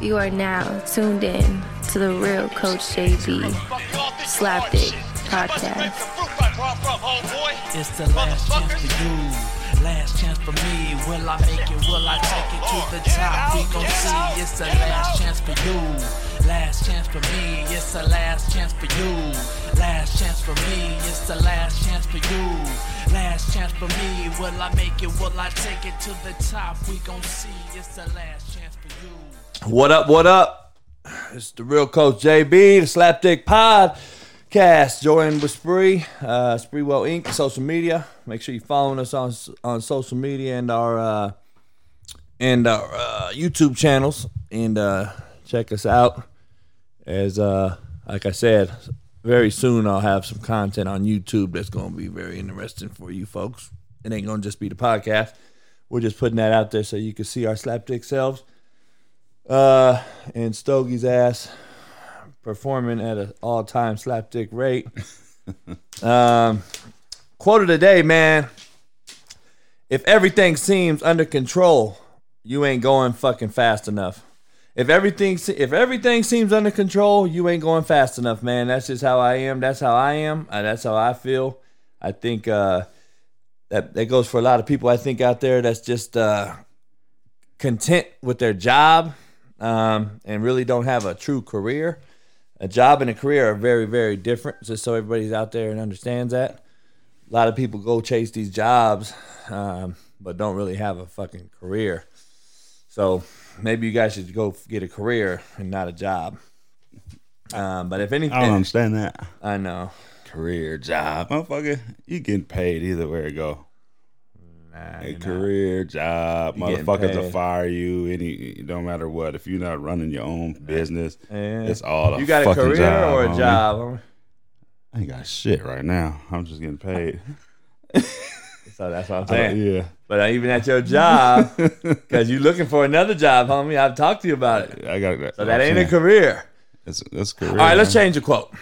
You are now tuned in to the real Coach JB Slapdick podcast. It's the last chance for you, last chance for me. Will I make it? Will I take it to the top? We gon' see. It's the last chance for you, last chance for me. It's the last chance for you, last chance for me. It's the last chance for you, last chance for me. Will I make it? Will I take it to the top? We gon' see. It's the last chance for you. What up? What up? It's the real Coach JB, the Slapdick Podcast. Joined with Spree, uh, Spreewell Inc. Social media. Make sure you're following us on on social media and our uh, and our uh, YouTube channels, and uh, check us out. As uh, like I said, very soon I'll have some content on YouTube that's going to be very interesting for you folks. It ain't going to just be the podcast. We're just putting that out there so you can see our slapdick selves uh, and Stogie's ass performing at an all-time slapdick rate. um, quote of the day, man. If everything seems under control, you ain't going fucking fast enough. If everything if everything seems under control, you ain't going fast enough, man. That's just how I am. That's how I am. Uh, that's how I feel. I think uh, that that goes for a lot of people. I think out there that's just uh, content with their job um, and really don't have a true career. A job and a career are very, very different. Just so everybody's out there and understands that. A lot of people go chase these jobs, um, but don't really have a fucking career. So maybe you guys should go get a career and not a job. Um, but if anything, I don't understand that. I know. Career, job, motherfucker. You getting paid either way it go. Nah, A you're not. career, job, You motherfuckers will fire you. Any, it don't matter what. If you're not running your own business, Yeah. it's all a You got a career job, or a homie. job? I ain't got shit right now. I'm just getting paid. So that's what I'm saying. yeah, But even at your job, because you're looking for another job, homie, I've talked to you about it. I got that. So that ain't a career. That's a career. All right, let's change the quote.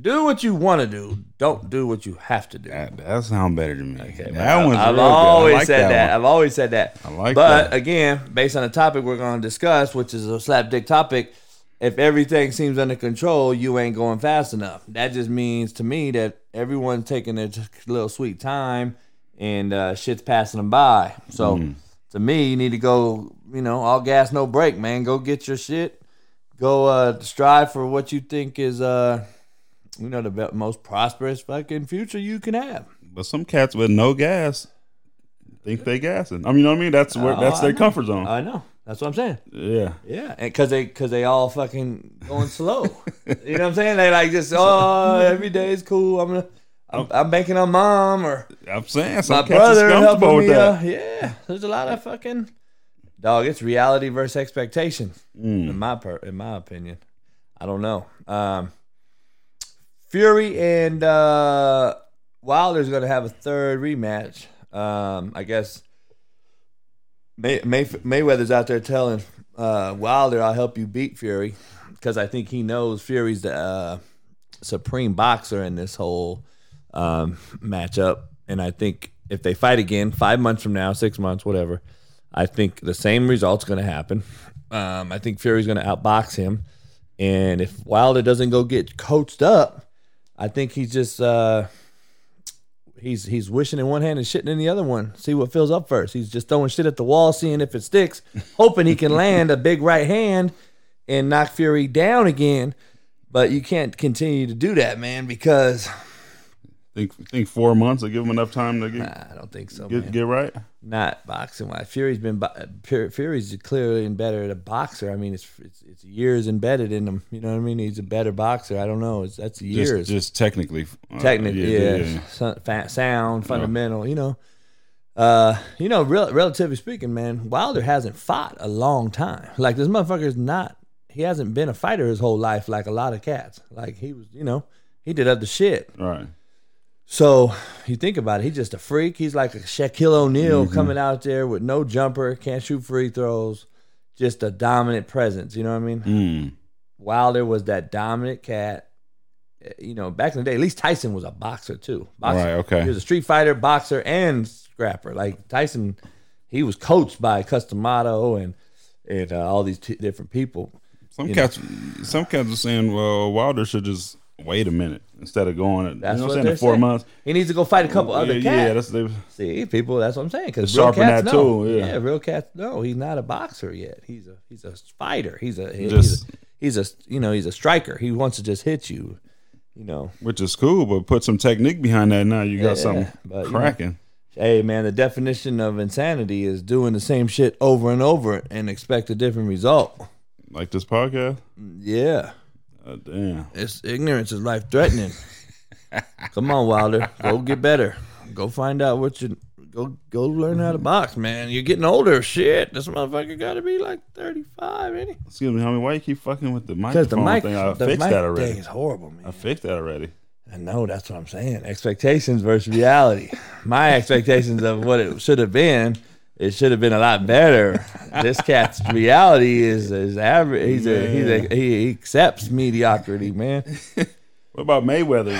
Do what you want to do. Don't do what you have to do. That, that sound better to me. Okay, that one's I've real good. I always like said that. one. I've always said that. I like but that. again, based on the topic we're going to discuss, which is a slapdick topic, if everything seems under control, you ain't going fast enough. That just means to me that everyone's taking their little sweet time and uh, shit's passing them by. So Mm. to me, you need to go, you know, all gas, no brake, man. Go get your shit. Go uh, strive for what you think is, uh, you know, the most prosperous fucking future you can have. But some cats with no gas think they gassing. I mean, you know what I mean? That's where Oh, that's their comfort zone. I know. That's what I'm saying. yeah. Yeah, because they because they all fucking going slow. you know what I'm saying? They like just oh every day is cool. I'm gonna I'm, I'm banking on mom or I'm saying some my brother helping me. that. Uh, yeah, there's a lot of fucking dog. It's reality versus expectation. Mm. In my per, in my opinion, I don't know. Um, Fury and uh, Wilder's gonna have a third rematch. Um, I guess May, May, Mayweather's out there telling uh, Wilder, "I'll help you beat Fury," because I think he knows Fury's the uh, supreme boxer in this whole um, matchup. And I think if they fight again, five months from now, six months, whatever, I think the same result's going to happen. Um, I think Fury's going to outbox him, and if Wilder doesn't go get coached up, I think he's just uh, he's he's wishing in one hand and shitting in the other one. See what fills up first. He's just throwing shit at the wall, seeing if it sticks, hoping he can land a big right hand and knock Fury down again. But you can't continue to do that, man, because Think think four months will give them enough time to get Nah, I don't think so, get, man. get right. Not boxing wise. Fury's been bo- Fury's clearly better at a boxer. I mean, it's, it's it's years embedded in him. You know what I mean? He's a better boxer. I don't know. It's that's years. Just, just technically. uh, technically, yeah, So- fa- sound, fundamental. You know, uh, you know, relatively speaking, man, Wilder hasn't fought a long time. Like this motherfucker's not. He hasn't been a fighter his whole life, like a lot of cats. Like he was, you know, he did other shit. Right. So you think about it, he's just a freak. He's like a Shaquille O'Neal coming out there with no jumper, can't shoot free throws, just a dominant presence. You know what I mean? Mm. Wilder was that dominant cat. Uh, You know, back in the day, at least Tyson was a boxer too. Boxer. Right, okay. He was a street fighter, boxer, and scrapper. Like Tyson, he was coached by Cus D'Amato, and and uh, all these t- different people. Some cats, some cats are saying, well, Wilder should just wait a minute instead of going. That's you know what I'm saying? they're four saying. months. He needs to go fight a couple other yeah, cats. yeah, that's they, See, people, that's what I'm saying. Because real sharpen cats that know. too, yeah. real cats. No, he's not a boxer yet. He's a he's a fighter. He's a he's Just- a, he's a you know he's a striker. He wants to just hit you. You know, which is cool, but put some technique behind that. Now you got Yeah, something but, you know, cracking. hey man, the definition of insanity is doing the same shit over and over and expect a different result. like this podcast. Mm, yeah, Uh, damn. it's ignorance is life threatening. Come on, Wilder, go get better. Go find out what you go go learn how to box, man. You're getting older. Shit, this motherfucker got to be like 35, ain't he? Excuse me, homie. Why you keep fucking with the Because the microphone mic, thing? I the fixed mic that already. thing is horrible, man. I fixed that already. I know that's what I'm saying. Expectations versus reality. My expectations of what it should have been, it should have been a lot better. This cat's reality is is average. He's a, he's a he, he accepts mediocrity, man. What about Mayweather?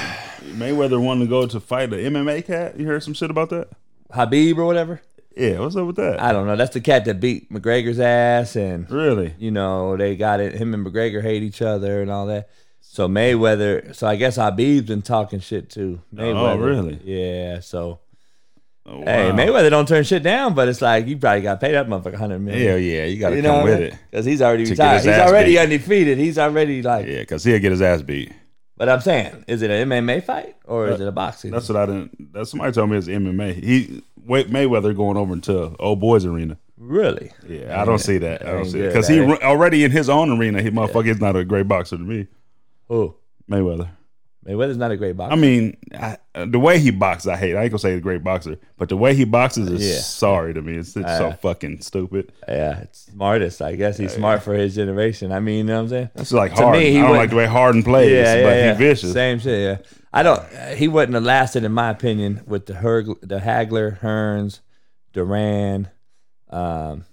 Mayweather wanted to go to fight an MMA cat. You heard some shit about that? Khabib or whatever. Yeah, what's up with that? I don't know. That's the cat that beat McGregor's ass, and really? you know they got it. Him and McGregor hate each other and all that. So Mayweather. So I guess Khabib's been talking shit too. Oh, Mayweather. Oh, really? Yeah. So Oh, hey, wow. Mayweather don't turn shit down, but it's like you probably got paid that motherfucker hundred million. Hell yeah, you got to You come know with it. Because he's already retired. He's already beat. undefeated. He's already like. Yeah, because he'll get his ass beat. But I'm saying, is it an MMA fight or is it a boxing? That's what I didn't. That's somebody told me it's MMA. He wait Mayweather going over into old boys arena. really. Yeah, I don't see that. I don't see it because he ain't- already in his own arena. He motherfucker is not a great boxer to me. Oh, Mayweather. Mayweather's not a great boxer. I mean, I, the way he boxes, I hate. I ain't gonna say he's a great boxer, but the way he boxes is Yeah. sorry to me. It's, it's so fucking stupid. yeah, it's smartest. I guess he's smart for his generation. I mean, you know what I'm saying? It's like To Harden. me, he I don't like the way Harden plays, yeah, yeah, but yeah. he vicious. Same shit. Yeah, I don't. uh, He wouldn't have lasted, in my opinion, with the Herg, the Hagler, Hearns, Duran. Um,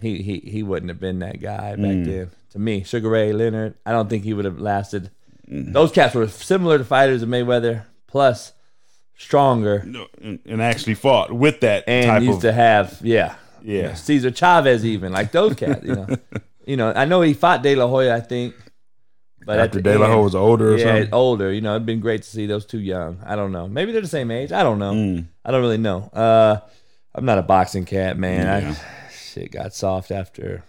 he he he wouldn't have been that guy back Mm. then. To me, Sugar Ray Leonard, I don't think he would have lasted. Mm. Those cats were similar to fighters of Mayweather, plus stronger, and, actually fought with that and used of to have yeah, yeah. Cesar Chavez even like those cats. You know, you know. I know he fought De La Hoya, I think, but After De La Hoya was older or yeah, something. older. You know, it'd been great to see those two young. I don't know. Maybe they're the same age. I don't know. Mm. I don't really know. Uh, I'm not a boxing cat, man. Yeah. I shit got soft after.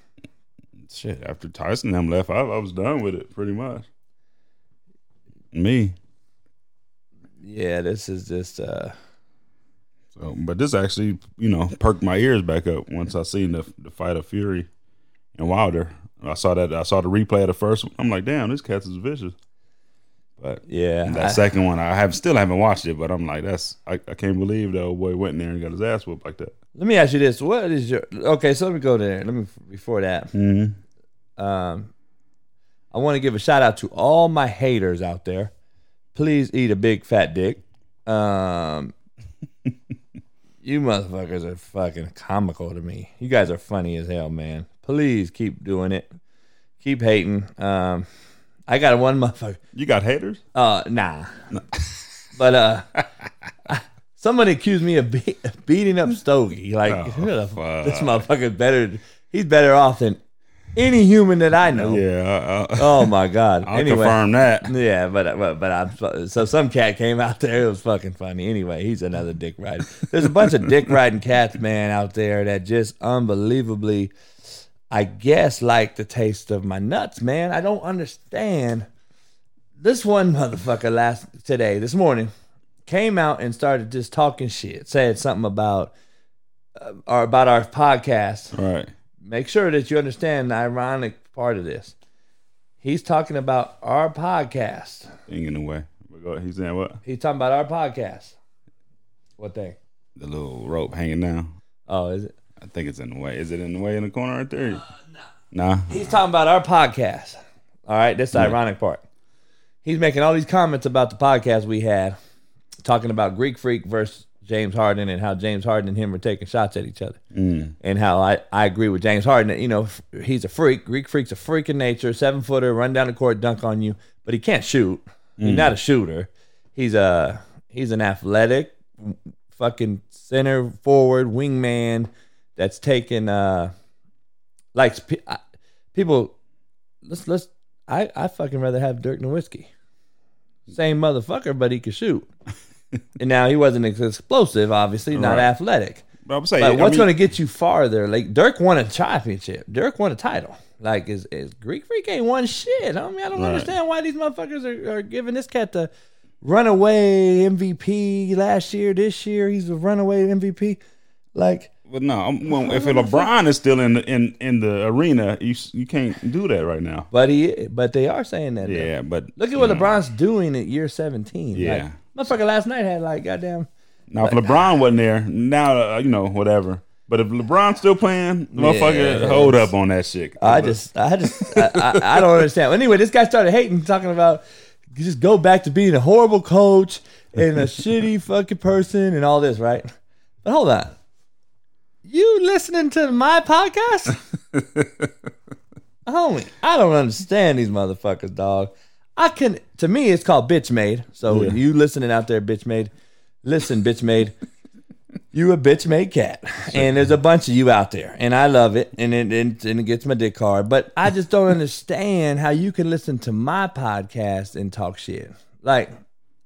Shit, after Tyson and them left, I, I was done with it pretty much. Me. Yeah, this is just. uh So, but this actually, you know, perked my ears back up once I seen the the fight of Fury and Wilder. I saw that. I saw the replay of the first one. I'm like, damn, this cat is vicious. But Yeah, that I- second one, I have still haven't watched it. But I'm like, that's I, I can't believe the old boy went in there and got his ass whooped like that. Let me ask you this: What is your okay? So let me go there. Let me before that. Mm-hmm. Um, I want to give a shout out to all my haters out there. Please eat a big fat dick. Um, you motherfuckers are fucking comical to me. You guys are funny as hell, man. Please keep doing it. Keep hating. Um, I got one motherfucker. You got haters? Uh, nah. but uh, somebody accused me of be- beating up Stogie. Like Oh, who the- this motherfucker's better. He's better off than any human that I know. Yeah, I, I, Oh my god. I'll anyway, confirm that. yeah, but uh, but but I'm so some cat came out there. It was fucking funny. Anyway, he's another dick riding. There's a bunch of dick riding cats, man, out there that just unbelievably, I guess, like the taste of my nuts, man. I don't understand. This one motherfucker last today, this morning, came out and started just talking shit. Said something about uh, or about our podcast Right. Make sure that you understand the ironic part of this. He's talking about our podcast. Thing in the way. He's saying what? He's talking about our podcast. What thing? The little rope hanging down. Oh, is it? I think it's in the way. Is it in the way in the corner right there? Uh, nah. He's talking about our podcast. All right, that's the ironic part. He's making all these comments about the podcast we had, talking about Greek Freak versus James Harden and how James Harden and him were taking shots at each other. And how I, I agree with James Harden. You know, he's a freak. Greek Freak's a freak in nature, seven footer, run down the court, dunk on you, but he can't shoot. He's not a shooter. He's a he's an athletic, fucking center forward wingman that's taking uh Like pe- I- people, let's let's. I I fucking rather have Dirk Nowitzki. Same motherfucker, but he can shoot. and now he wasn't explosive, obviously, not Right. athletic. But I'm saying, But I what's mean, going to get you farther? Like Dirk won a championship. Dirk won a title. Like is, is Greek Freak ain't won shit. I mean, I don't Right. understand why these motherfuckers are, are giving this cat the runaway MVP last year. This year he's a runaway MVP. Like But no, well, if LeBron is still in the in in the arena, you you can't do that right now. But he, but they are saying that. though. Yeah, but Look at what know. LeBron's doing at year seventeen. Yeah. Like, motherfucker last night had like goddamn. Now, if LeBron wasn't there, now uh, you know whatever. But if LeBron's still playing, motherfucker, Yeah. hold up on that shit. I just, I just, I, I, I don't understand. Well, anyway, this guy started hating, talking about you just go back to being a horrible coach and a shitty fucking person and all this, right? But hold on, you listening to my podcast? Homie, I don't understand these motherfuckers, dog. I can. To me, it's called bitch made. So Yeah. you listening out there, bitch made, listen, bitch made. You a bitch made cat, and there's a bunch of you out there, and I love it, and it and, and it gets my dick hard. But I just don't understand how you can listen to my podcast and talk shit. Like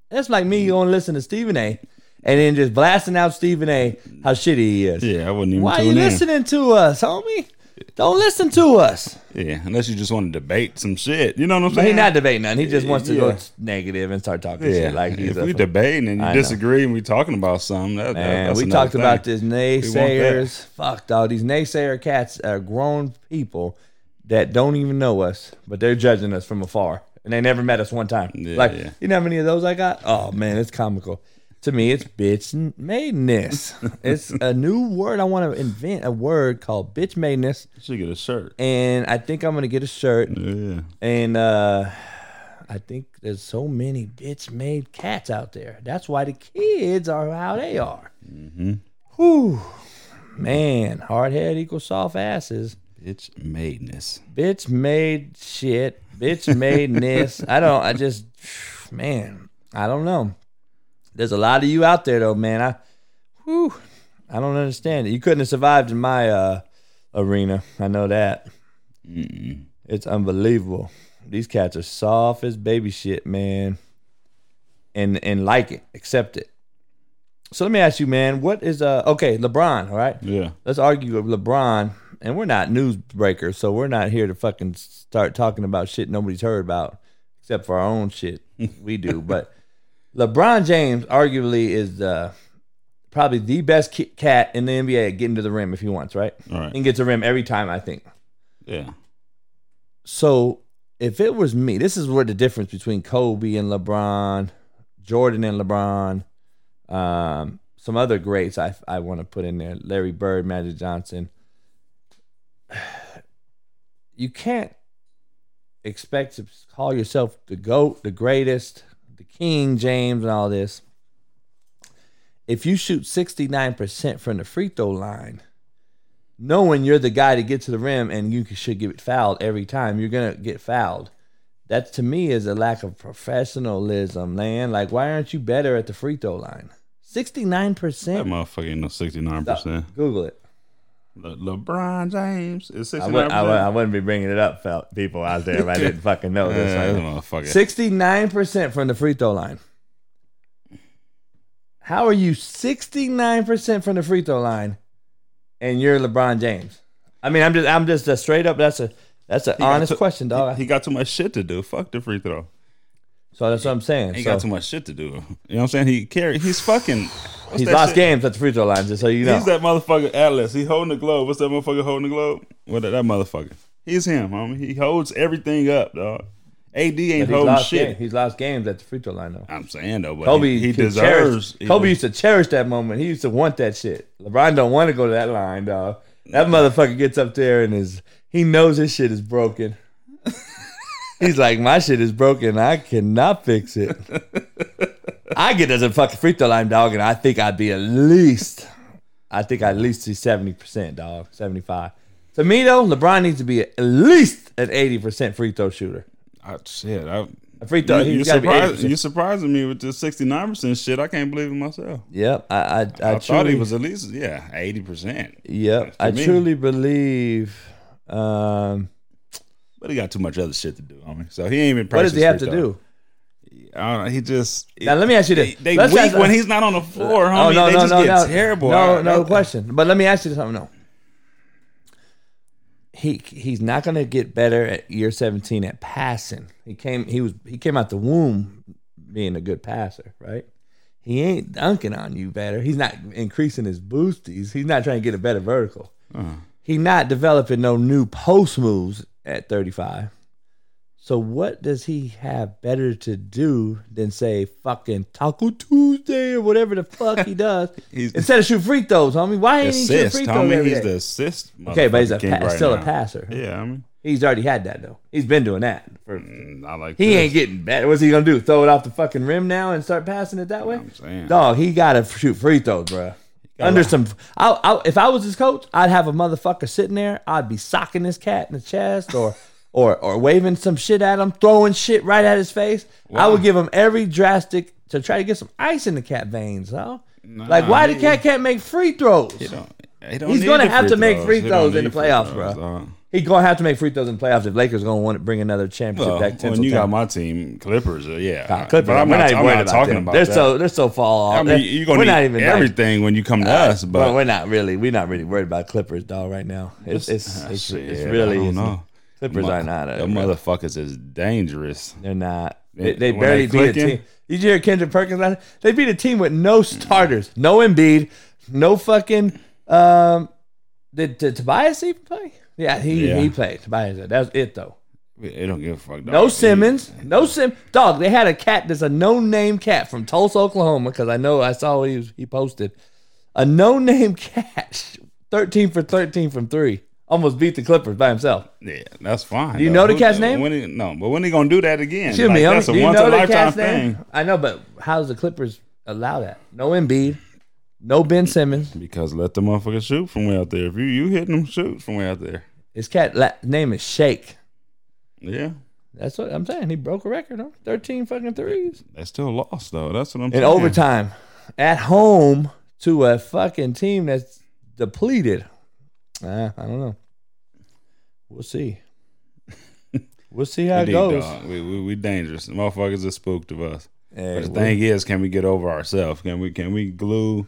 that's like me going to listen to Stephen A. and then just blasting out Stephen A. how shitty he is. yeah, I wouldn't even. Why are you in. listening to us, homie? Don't listen to us. Yeah, unless you just want to debate some shit. You know what I'm saying? he's not debating nothing. He just wants to go negative and start talking Yeah, shit. Like he's if a, we debating and you I know. disagree and we're talking about something, that, Man, we talked about thing. this naysayers. Fuck, dog. These naysayer cats are grown people that don't even know us, but they're judging us from afar, and they never met us one time. Yeah, like, yeah. you know how many of those I got? Oh man, it's comical. To me, it's bitch madeness. it's a new word I want to invent. A word called bitch madeness, You should get a shirt. and I think I'm gonna get a shirt. Yeah, And uh I think there's so many bitch made cats out there. That's why the kids are how they are. Mm-hmm. Whew. Man, hard head equals soft asses. bitch madeness. Bitch made shit. Bitch made this. I don't I just man, I don't know. There's a lot of you out there though, man. I whew, I don't understand it. You couldn't have survived in my uh arena. I know that. It's unbelievable. These cats are soft as baby shit, man. And and like it, accept it. So let me ask you, man, what is uh okay, LeBron, all right? Yeah, Let's argue with LeBron, and we're not news breakers, so we're not here to fucking start talking about shit nobody's heard about, except for our own shit. we do, but LeBron James arguably is uh, probably the best ki- cat in the NBA at getting to the rim if he wants, right? all right. And gets to the rim every time, I think. Yeah, So if it was me, this is where the difference between Kobe and LeBron, Jordan and LeBron, um, some other greats I I want to put in there, Larry Bird, Magic Johnson. You can't expect to call yourself the GOAT, the greatest, the King James, and all this. If you shoot 69% from the free throw line, knowing you're the guy to get to the rim and you should get fouled every time, you're gonna get fouled. That to me is a lack of professionalism, man. Like, why aren't you better at the free throw line? 69%? that percent. motherfucker ain't no sixty nine percent. Google it. Le- LeBron James is I, sixty would, I, would, I wouldn't be bringing it up, felt people out there, if I didn't fucking know this. right? Sixty nine percent from the free throw line. How are you sixty nine percent from the free throw line, and you're LeBron James? I mean, I'm just, I'm just a straight up. That's a, that's an honest too- question, dog. He got too much shit to do. Fuck the free throw. So that's what I'm saying. He So- got too much shit to do. You know what I'm saying? He carry. He's fucking. He's lost shit? games at the free throw line, just so you know. He's that motherfucker Atlas. He holding the globe. What's that motherfucker holding the globe? What that, that motherfucker? He's him, homie. He holds everything up, dog. AD ain't holding shit. games. He's lost games at the free throw line, though. I'm saying though, but Kobe, he, he deserves. Cherish, Kobe used to cherish that moment. He used to want that shit. LeBron don't want to go to that line, dog. That motherfucker gets up there and is he knows his shit is broken. He's like, my shit is broken. I cannot fix it. I get as a fucking free throw line, dog, and I think I'd be at least, I think I'd at least see seventy percent, dog, seventy five. To me though, LeBron needs to be at least an eighty percent free throw shooter. I, shit, I, A free throw, you, you he's got to be surprised, 80%. surprising me with this 69 percent shit. I can't believe it myself. Yep, I, I, I, I, thought truly, he was at least yeah 80 percent. Yep, I me. truly believe. Um, But he got too much other shit to do, homie. So he ain't even. Pressing. What does he have to do? I don't know. He just Now let me ask you this: they, they weak when he's not on the oh, floor, homie. Oh no, they no, just no, get no, terrible. No, no question. But let me ask you something. No, he he's not going to get better at year seventeen at passing. He came he was he came out the womb being a good passer, right? He ain't dunking on you better. He's not increasing his boosties. He's not trying to get a better vertical. Uh-huh. He's not developing no new post moves at thirty five. So what does he have better to do than say fucking Taco Tuesday or whatever the fuck he does He's- instead of shoot free throws, homie? Why ain't he shoot free throws homie. every He's day? the assist. Okay, but he's a pa- right still a passer. Yeah, I mean, He's already had that though. He's been doing that. For, I like. he this. ain't getting better. What's he gonna do? Throw it off the fucking rim now and start passing it that way? I'm saying. Dog, he gotta shoot free throws, bro. Under some, I, I, if I was his coach, I'd have a motherfucker sitting there. I'd be socking this cat in the chest, or, or, or waving some shit at him, throwing shit right at his face. I would give him every drastic to try to get some ice in the cat veins, huh? like, why the he- cat can't make free throws? He don't, he don't He's need gonna have to make free throws in the playoffs, throws, bro. dog. He's gonna have to make free throws in the playoffs if Lakers gonna want to bring another championship Well, back to when you got my team, Clippers, uh, yeah. Nah, Clippers, But I'm we're not, not even I'm worried not about talking them. about they're that. so they're so fall off. I mean, you're gonna we're need not even like- everything when you come to us, but Well, we're not really we're not really worried about Clippers, dog. Right now, it's it's Ah, it's, shit, it's I really don't it's- know. Clippers Mo- are not. A, Them motherfuckers is dangerous. they're not. They, they barely they beat a team. Did you hear Kendrick Perkins? They beat a team with no starters, no Embiid, no fucking. Um, did, did Tobias even play? Yeah, he Yeah. he played. Tobias, that it though. They don't give a fuck. Dog. No Simmons, no Sim. Dog, they had a cat that's a no-name cat from Tulsa, Oklahoma. Because I know I saw what he was, he posted a no-name cat, thirteen for thirteen from three, almost beat the Clippers by himself. Yeah, that's fine. Do you though. know the Who- cat's name? When he, no, but when they gonna do that again? Excuse Like, me, that's homie, a once know a the lifetime cat's name? I know, but how's the Clippers allow that? No Embiid, no Ben Simmons. Because let the motherfucker shoot from way out there. If you you hitting them, shoot from way out there. His cat la- name is Shake. Yeah, That's what I'm saying. He broke a record, huh? Thirteen fucking threes. they still lost though. That's what I'm saying. in saying. overtime at home to a fucking team that's depleted. Uh, I don't know. We'll see. We'll see how We it goes. dog. We, we we dangerous. The motherfuckers are spooked of us. Hey, But the we'll- thing is, can we get over ourselves? Can we can we glue,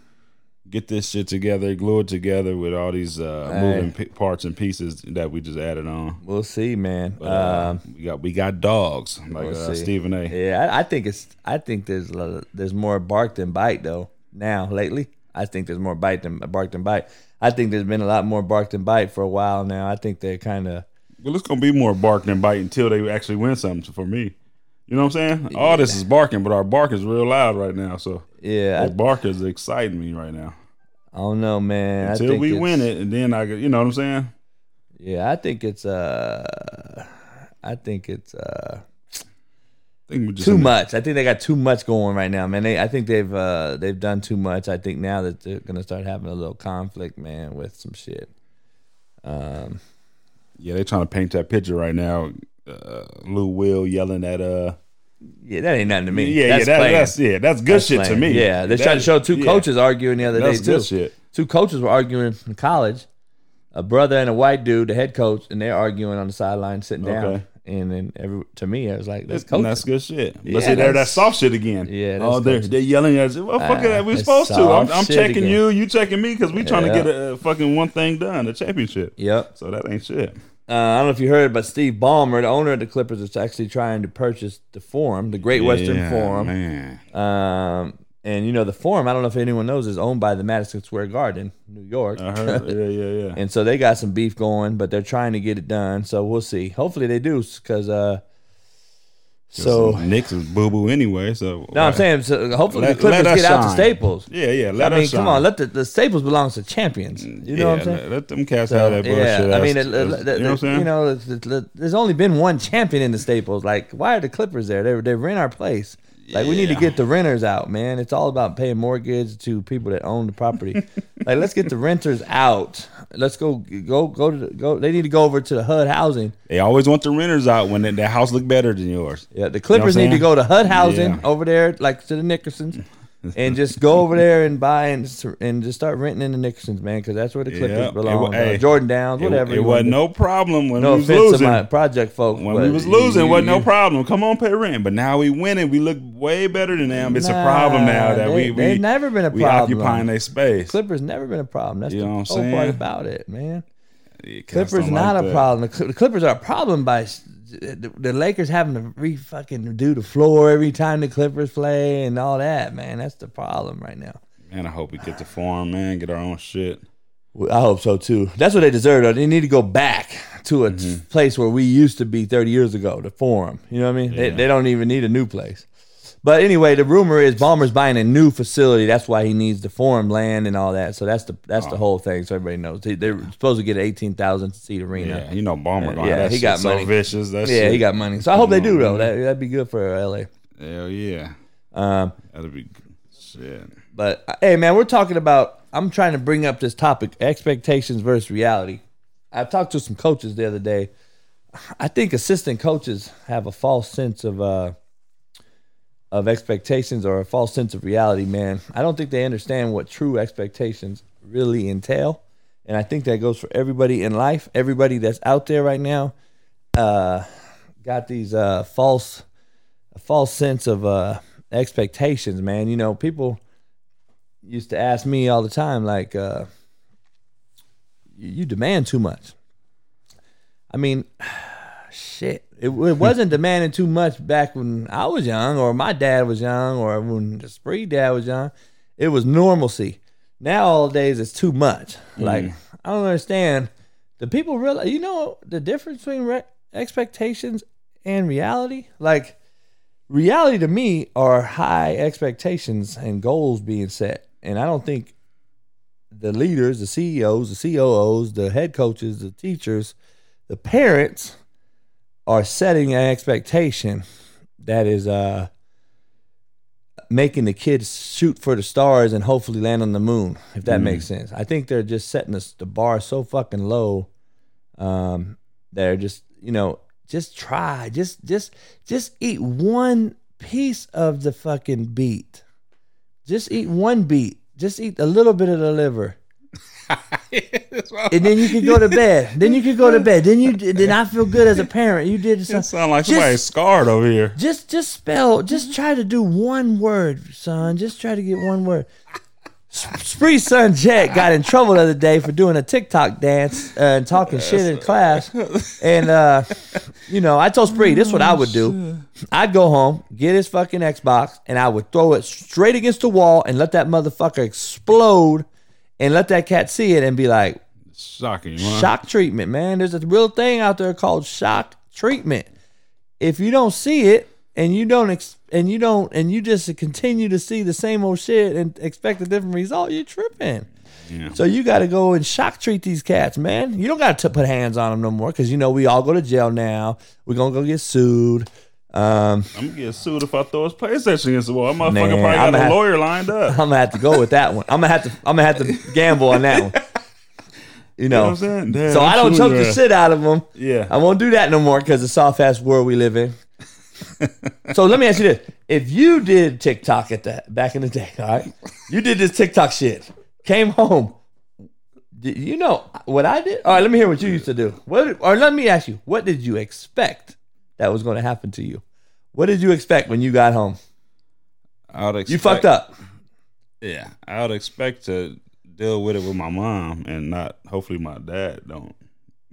get this shit together, glue it together with all these uh, Hey. moving p- parts and pieces that we just added on? we'll see, man. But, uh, um, we got we got dogs like we'll uh. Stephen A. yeah, I, I think it's. I think there's a lot of- there's more bark than bite though. Now lately, I think there's more bite than bark than bite. I think there's been a lot more bark than bite for a while now. I think they're kind of. Well, it's gonna be more bark than bite until they actually win something for me. You know what I'm saying? All this is barking, but our bark is real loud right now. So Yeah, the bark is exciting me right now. I, don't know, man. I Until think we win it, and then I, you know what I'm saying? Yeah, I think it's uh I think it's uh I think we just too much. I think they got too much going right now, man. They I think they've uh they've done too much. I think now that they're gonna start having a little conflict, man, with some shit. Um Yeah, they're trying to paint that picture right now. Uh, Lou Will yelling at uh. Yeah, that ain't nothing to me. Yeah, that's yeah, that, that's yeah, that's good That's shit to me. Yeah, they That- tried to show two yeah, coaches arguing the other That's day good too. shit. Two coaches were arguing in college. A brother and a white dude, the head coach, and they're arguing on the sideline, sitting down. Okay. And then every to me, I was like, "That's coaching." that's good shit. But Yeah, see, they're that soft shit again. Yeah, that's oh, they're they're yelling at us. What fuck that we supposed to? I'm, I'm checking again. you, you checking me, because we trying Yeah. to get a, uh, fucking one thing done, a championship. Yep. So that ain't shit. Uh, I don't know if you heard, but Steve Ballmer, the owner of the Clippers, is actually trying to purchase the Forum, the Great Western Yeah, Forum. man. Um, and you know, the Forum, I don't know if anyone knows, is owned by the Madison Square Garden, New York. I heard. yeah, yeah, yeah. and so they got some beef going, but they're trying to get it done. So we'll see. Hopefully they do, because uh, so Knicks is boo boo anyway. So no, I'm saying so hopefully Let- the Clippers let us get out to. Staples. Yeah, yeah. Let I mean, us come shine. on, let the, the Staples belongs to champions. Mm, you know what I'm saying? Let, let them cast So, have that bullshit. yeah, I mean, ass- it, it- you know what I'm saying? you know, there's only been one champion in the Staples. Like, why are the Clippers there? They they rent our place. Like, we need to get the renters out, man. It's all about paying mortgage to people that own the property. like, let's get the renters out. Let's go go go to the, go. They need to go over to the HUD housing. They always want the renters out when their their house look better than yours. Yeah, the Clippers saying? need to go to HUD housing Yeah. over there, like to the Nickersons. And just go over there and buy and and just start renting in the Nickersons, man, because that's where the Clippers Yep. It belong. uh, hey, Jordan Downs, whatever. it you wasn't no problem when no we was losing. to my project folk. when we was losing, you- wasn't no problem. Come on, pay rent. But now we winning. We look way better than them. It's a problem now that they- we we they've never been a problem. we occupying their space. Clippers never been a problem. That's You the whole part about it, man. Clippers don't not like a problem. The, Clippers are a problem by the, the Lakers having to re fucking do the floor every time the Clippers play and all that. Man, that's the problem right now. Man, I hope we get to form, man. Get our own shit. I hope so too. That's what they deserve. Though. They need to go back to a Mm-hmm. place where we used to be 30 years ago, the Forum. You know what I mean? They, they don't even need a new place. But anyway, the rumor is Ballmer's buying a new facility. That's why he needs the Forum land and all that. So that's the that's Oh. the whole thing. So everybody knows they, they're supposed to get an 18,000 seat arena. Yeah, you know, Ballmer. Yeah, Yeah, that he got so money. vicious. That Yeah, shit. he got money. So I hope they do though. That that'd be good for LA. Hell yeah, Um, that'd be shit. but uh, hey, man, we're talking about. I'm trying to bring up this topic: expectations versus reality. I talked to some coaches the other day. I think assistant coaches have a false sense of uh, of expectations or a false sense of reality. Man, I don't think they understand what true expectations really entail, and I think that goes for everybody in life. Everybody that's out there right now uh, got these uh, false false sense of uh, expectations, man. You know, people used to ask me all the time, like, uh, you, you demand too much. I mean, shit. It, it wasn't demanding too much back when I was young, or my dad was young, or when the spree dad was young. It was normalcy. Now all days it's too much. Mm. Like I don't understand. Do people realize? You know the difference between re- expectations and reality? Like reality to me are high expectations and goals being set. And I don't think the leaders, the CEOs, the COOs, the head coaches, the teachers, the parents are setting an expectation that is uh making the kids shoot for the stars and hopefully land on the moon, if that makes sense. I think they're just setting us the bar so fucking low. Um, they're just, you know, just try, just, just, just eat one piece of the fucking beet. Just eat one beet. Just eat a little bit of the liver. and then you could go to bed. Then you could go to bed. Then you then I feel good as a parent. You did It something. sound like Just- somebody's scarred over here. Just just spell. Just try to do one word, son. Just try to get one word. Spree son Jet got in trouble the other day for doing a TikTok dance uh, and talking shit in class. And uh, you know, I told Spree this is what I would do. I'd go home, get his fucking Xbox, and I would throw it straight against the wall and let that motherfucker explode, and let that cat see it and be like, Shocking, huh? shock treatment, man. There's a real thing out there called shock treatment. If you don't see it and you don't ex- and you don't and you just continue to see the same old shit and expect a different result, you're tripping. Yeah. So you got to go and shock treat these cats, man. You don't got to put hands on them no more because you know we all go to jail now. We're gonna go get sued. Um, I'm gonna get sued if I throw his PlayStation against the wall. Man, probably got I'ma a have- lawyer lined up. I'm gonna have to go with that one. I'm gonna have to. I'm gonna have to gamble on that one. You You know know. what I'm saying? Damn, so I don't I'm choke the shit out of them. Yeah. I won't do that no more because the soft ass world we live in. so let me ask you this: If you did TikTok at that back in the day, all right, you did this TikTok shit, came home, did you know what I did? All right, let me hear what you used to do. What, or let me ask you, what did you expect that was going to happen to you? What did you expect when you got home? I would expect, You fucked up. Yeah, I would expect to deal with it with my mom and not. Hopefully, my dad don't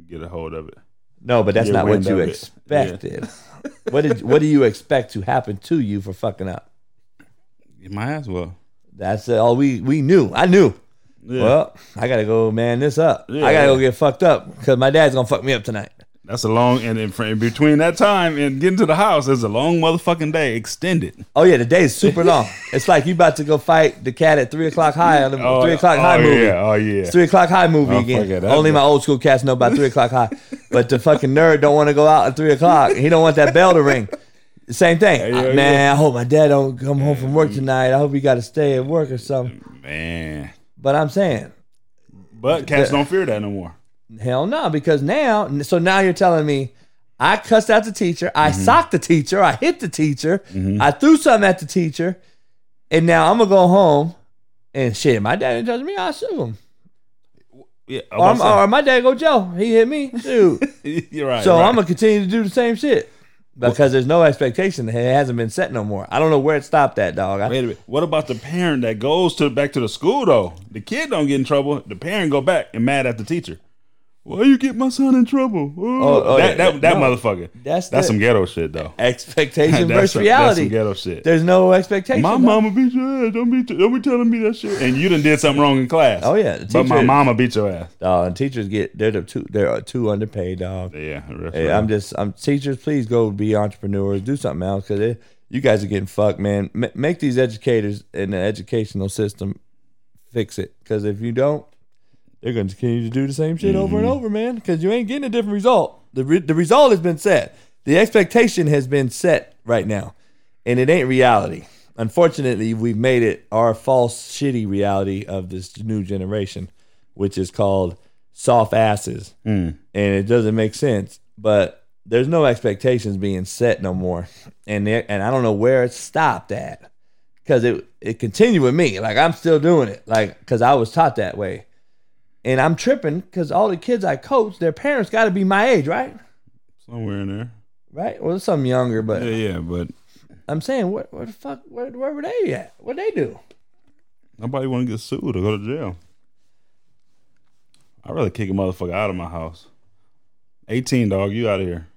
get a hold of it. No, but that's Get not what you of it. expected. what did what do you expect to happen to you for fucking up? Get my ass well. That's all we we knew. I knew. Yeah. Well, I gotta go man this up. Yeah. I gotta go get fucked up because my dad's gonna fuck me up tonight. That's a long and in, in between that time and getting to the house is a long motherfucking day extended. Oh yeah, the day's super long. it's like you about to go fight the cat at three o'clock high on the Oh, three o'clock oh, high movie. Yeah, oh yeah. It's three o'clock high movie Oh, again. it, Only my old school cats know about three o'clock high. But the fucking nerd don't want to go out at three o'clock. He don't want that bell to ring. Same thing. Yeah, yeah, Man. I hope my dad don't come home from work tonight. I hope he got to stay at work or something. Man, But I'm saying, but cats don't fear that no more. Hell no, because now, so now you're telling me I cussed out the teacher, I Mm-hmm. socked the teacher, I hit the teacher, I threw something at the teacher, And now I'm gonna go home and shit. My dad didn't touch me. I sue him. Yeah, Or, or my dad go Joe. He hit me. Shoot. you're right. so right. I'm gonna continue to do the same shit because there's no expectation. It hasn't been set no more. I don't know where it stopped at, dog. Wait a minute. What about the parent that goes to back to the school though? The kid don't get in trouble. The parent go back and mad at the teacher. Why you get my son in trouble? Oh, oh, that yeah, that, that no. motherfucker. That's That's the- some ghetto shit though. expectation versus reality. That's some ghetto shit. There's no expectation. My dog. mama beat your ass. Don't be don't be telling me that shit. And you done did something wrong in class. Oh, yeah, the but my mama beat your ass. Dog, and teachers get they're the too they're uh, too underpaid, dog. Yeah, Hey. I'm just I'm teachers. Please go be entrepreneurs. Do something else because you guys are getting fucked, man. M- make these educators in the educational system fix it because if you don't, they're going to continue to do the same shit over Mm-hmm. and over, man. Because you ain't getting a different result. the re- The result has been set. The expectation has been set right now, and it ain't reality. Unfortunately, we've made it our false, shitty reality of this new generation, which is called soft asses and it doesn't make sense. But there's no expectations being set no more, and and I don't know where it stopped at because it it continued with me. Like I'm still doing it, like because I was taught that way, and I'm tripping because all the kids I coach, their parents got to be my age, right? Somewhere in there. Right? Well, some younger, but Yeah, yeah, but I'm saying, what, where the fuck, where, where were they at? What they do? nobody want to get sued or go to jail. I'd rather kick a motherfucker out of my house. 18, dog, you out of here.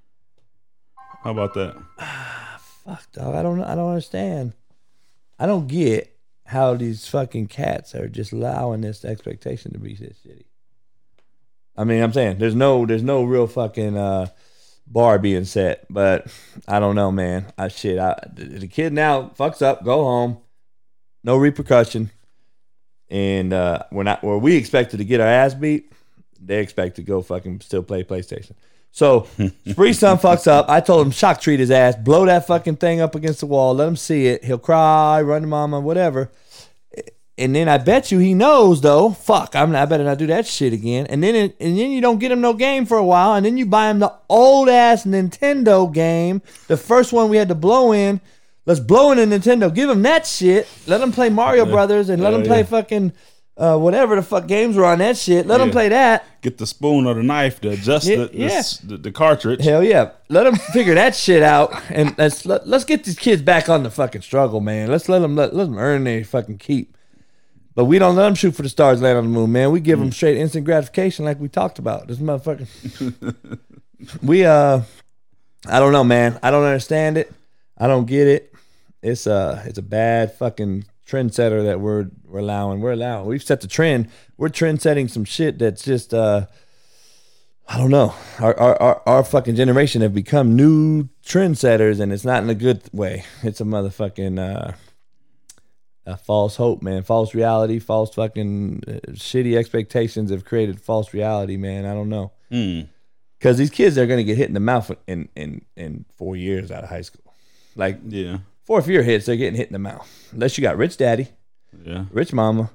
How about that? Ah, Fuck, dog. I don't, I don't understand. I don't get how these fucking cats are just allowing this expectation to be this shitty. I mean, I'm saying there's no, there's no real fucking uh, bar being set, but I don't know, man. I shit. I, the, kid now fucks up, go home, no repercussion, and uh, we're not where we expected to get our ass beat. They expect to go fucking still play PlayStation. So Spree son fucks up. I told him shock treat his ass, blow that fucking thing up against the wall, let him see it. He'll cry, run to mama, whatever. And then I bet you he knows though. Fuck, I'm not, I better not do that shit again. And then it, and then you don't get him no game for a while, and then you buy him the old ass Nintendo game, the first one we had to blow in. Let's blow in a Nintendo. Give him that shit. Let him play Mario Brothers and let him play yeah. fucking uh, whatever the fuck games were on that shit. Let Yeah. play that. Get the spoon or the knife to adjust Yeah, the, the, yeah. the, the cartridge. Hell yeah. Let them figure that shit out, and let's let, let's get these kids back on the fucking struggle, man. Let's let them let, let them earn their fucking keep. But we don't let them shoot for the stars, land on the moon, man. We give them straight instant gratification, like we talked about. This motherfucker. we uh, I don't know, man. I don't understand it. I don't get it. It's a it's a bad fucking trendsetter that we're we're allowing. We're allowing. We've set the trend. We're trend setting some shit that's just uh. I don't know. Our, our our our fucking generation have become new trendsetters, and it's not in a good way. It's a motherfucking uh, a false hope, man. False reality. False fucking uh, shitty expectations have created false reality, man. I don't know. Hmm. Because these kids are gonna get hit in the mouth in in in four years out of high school. Like Yeah, fourth year hits, they're getting hit in the mouth. Unless you got rich daddy, yeah. rich mama,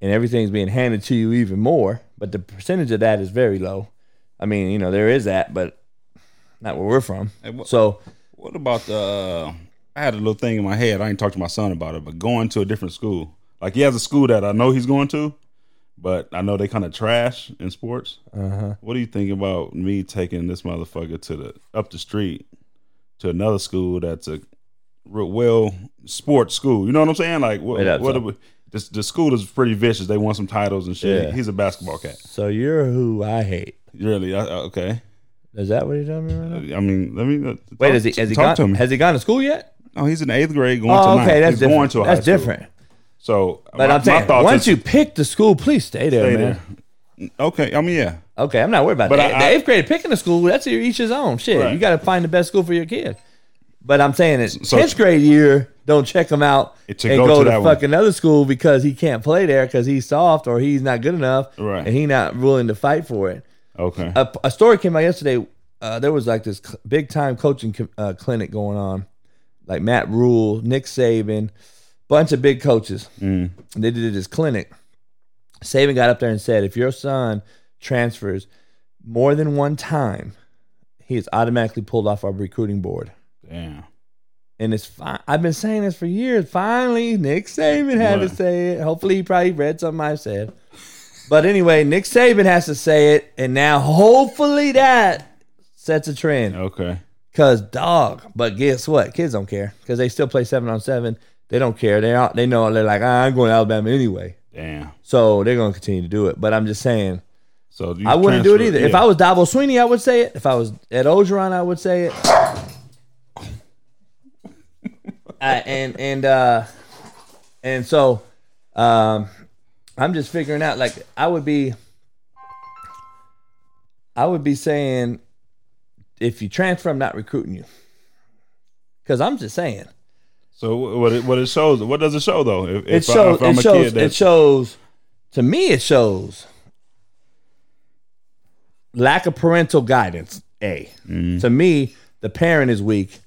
and everything's being handed to you even more. But the percentage of that is very low. I mean, you know, there is that, but not where we're from. Hey, what- So What about the? Uh, I had a little thing in my head. I ain't talked to my son about it, but going to a different school. Like he has a school that I know he's going to, but I know they kind of trash in sports. Uh-huh. What do you think about me taking this motherfucker to the up the street to another school that's a well sports school? You know what I'm saying? Like what? Wait what so- we- this, the school is pretty vicious. They won some titles and shit. Yeah. He's a basketball cat. so you're who I hate. Really? I, I- okay. Is that what you're telling me right now? I mean, let me uh, Wait, talk, has he has he gone to me. has he gone to school yet? Oh, he's in eighth grade going Oh, to okay, that's he's different. going to a that's high school. different. So, But my- I'm saying once is you pick the school, please stay there, stay man. there. Okay, I mean, yeah, Okay, I'm not worried about But that. I- the eighth grade picking a school, that's each his own. Shit, Right. you got to find the best school for your kid. But I'm saying that So- tenth grade year, don't check him out and go go, to to, that one. fucking other school because he can't play there because he's soft or he's not good enough, Right. And he not willing to fight for it. okay, A, a story came out yesterday. Uh, there was like this cl- big time coaching co- uh, clinic going on, like Matt Rhule, Nick Saban, bunch of big coaches. Mm. And they did this clinic. Saban got up there and said, if your son transfers more than one time, he is automatically pulled off our recruiting board. Damn, And it's fine. I've been saying this for years. Finally, Nick Saban had Right. to say it. Hopefully, he probably read something I said. But anyway, Nick Saban has to say it, and now hopefully that sets a trend. Okay. Cause dog, but guess what? Kids don't care because they still play seven on seven. They don't care. They are, they know they're like ah, I'm going to Alabama anyway, Damn. so they're gonna continue to do it. But I'm just saying, So you I wouldn't do it either. If. I was Dabo Swinney, I would say it. If I was Ed Orgeron, I would say it. And and uh, and so, um, I'm just figuring out. Like, I would be, I would be saying, if you transfer, I'm not recruiting you. Because I'm just saying, So what it, what it shows? What does it show though? If, it shows. I, it shows. it shows. To me, it shows lack of parental guidance. A. Mm-hmm. To me, the parent is weak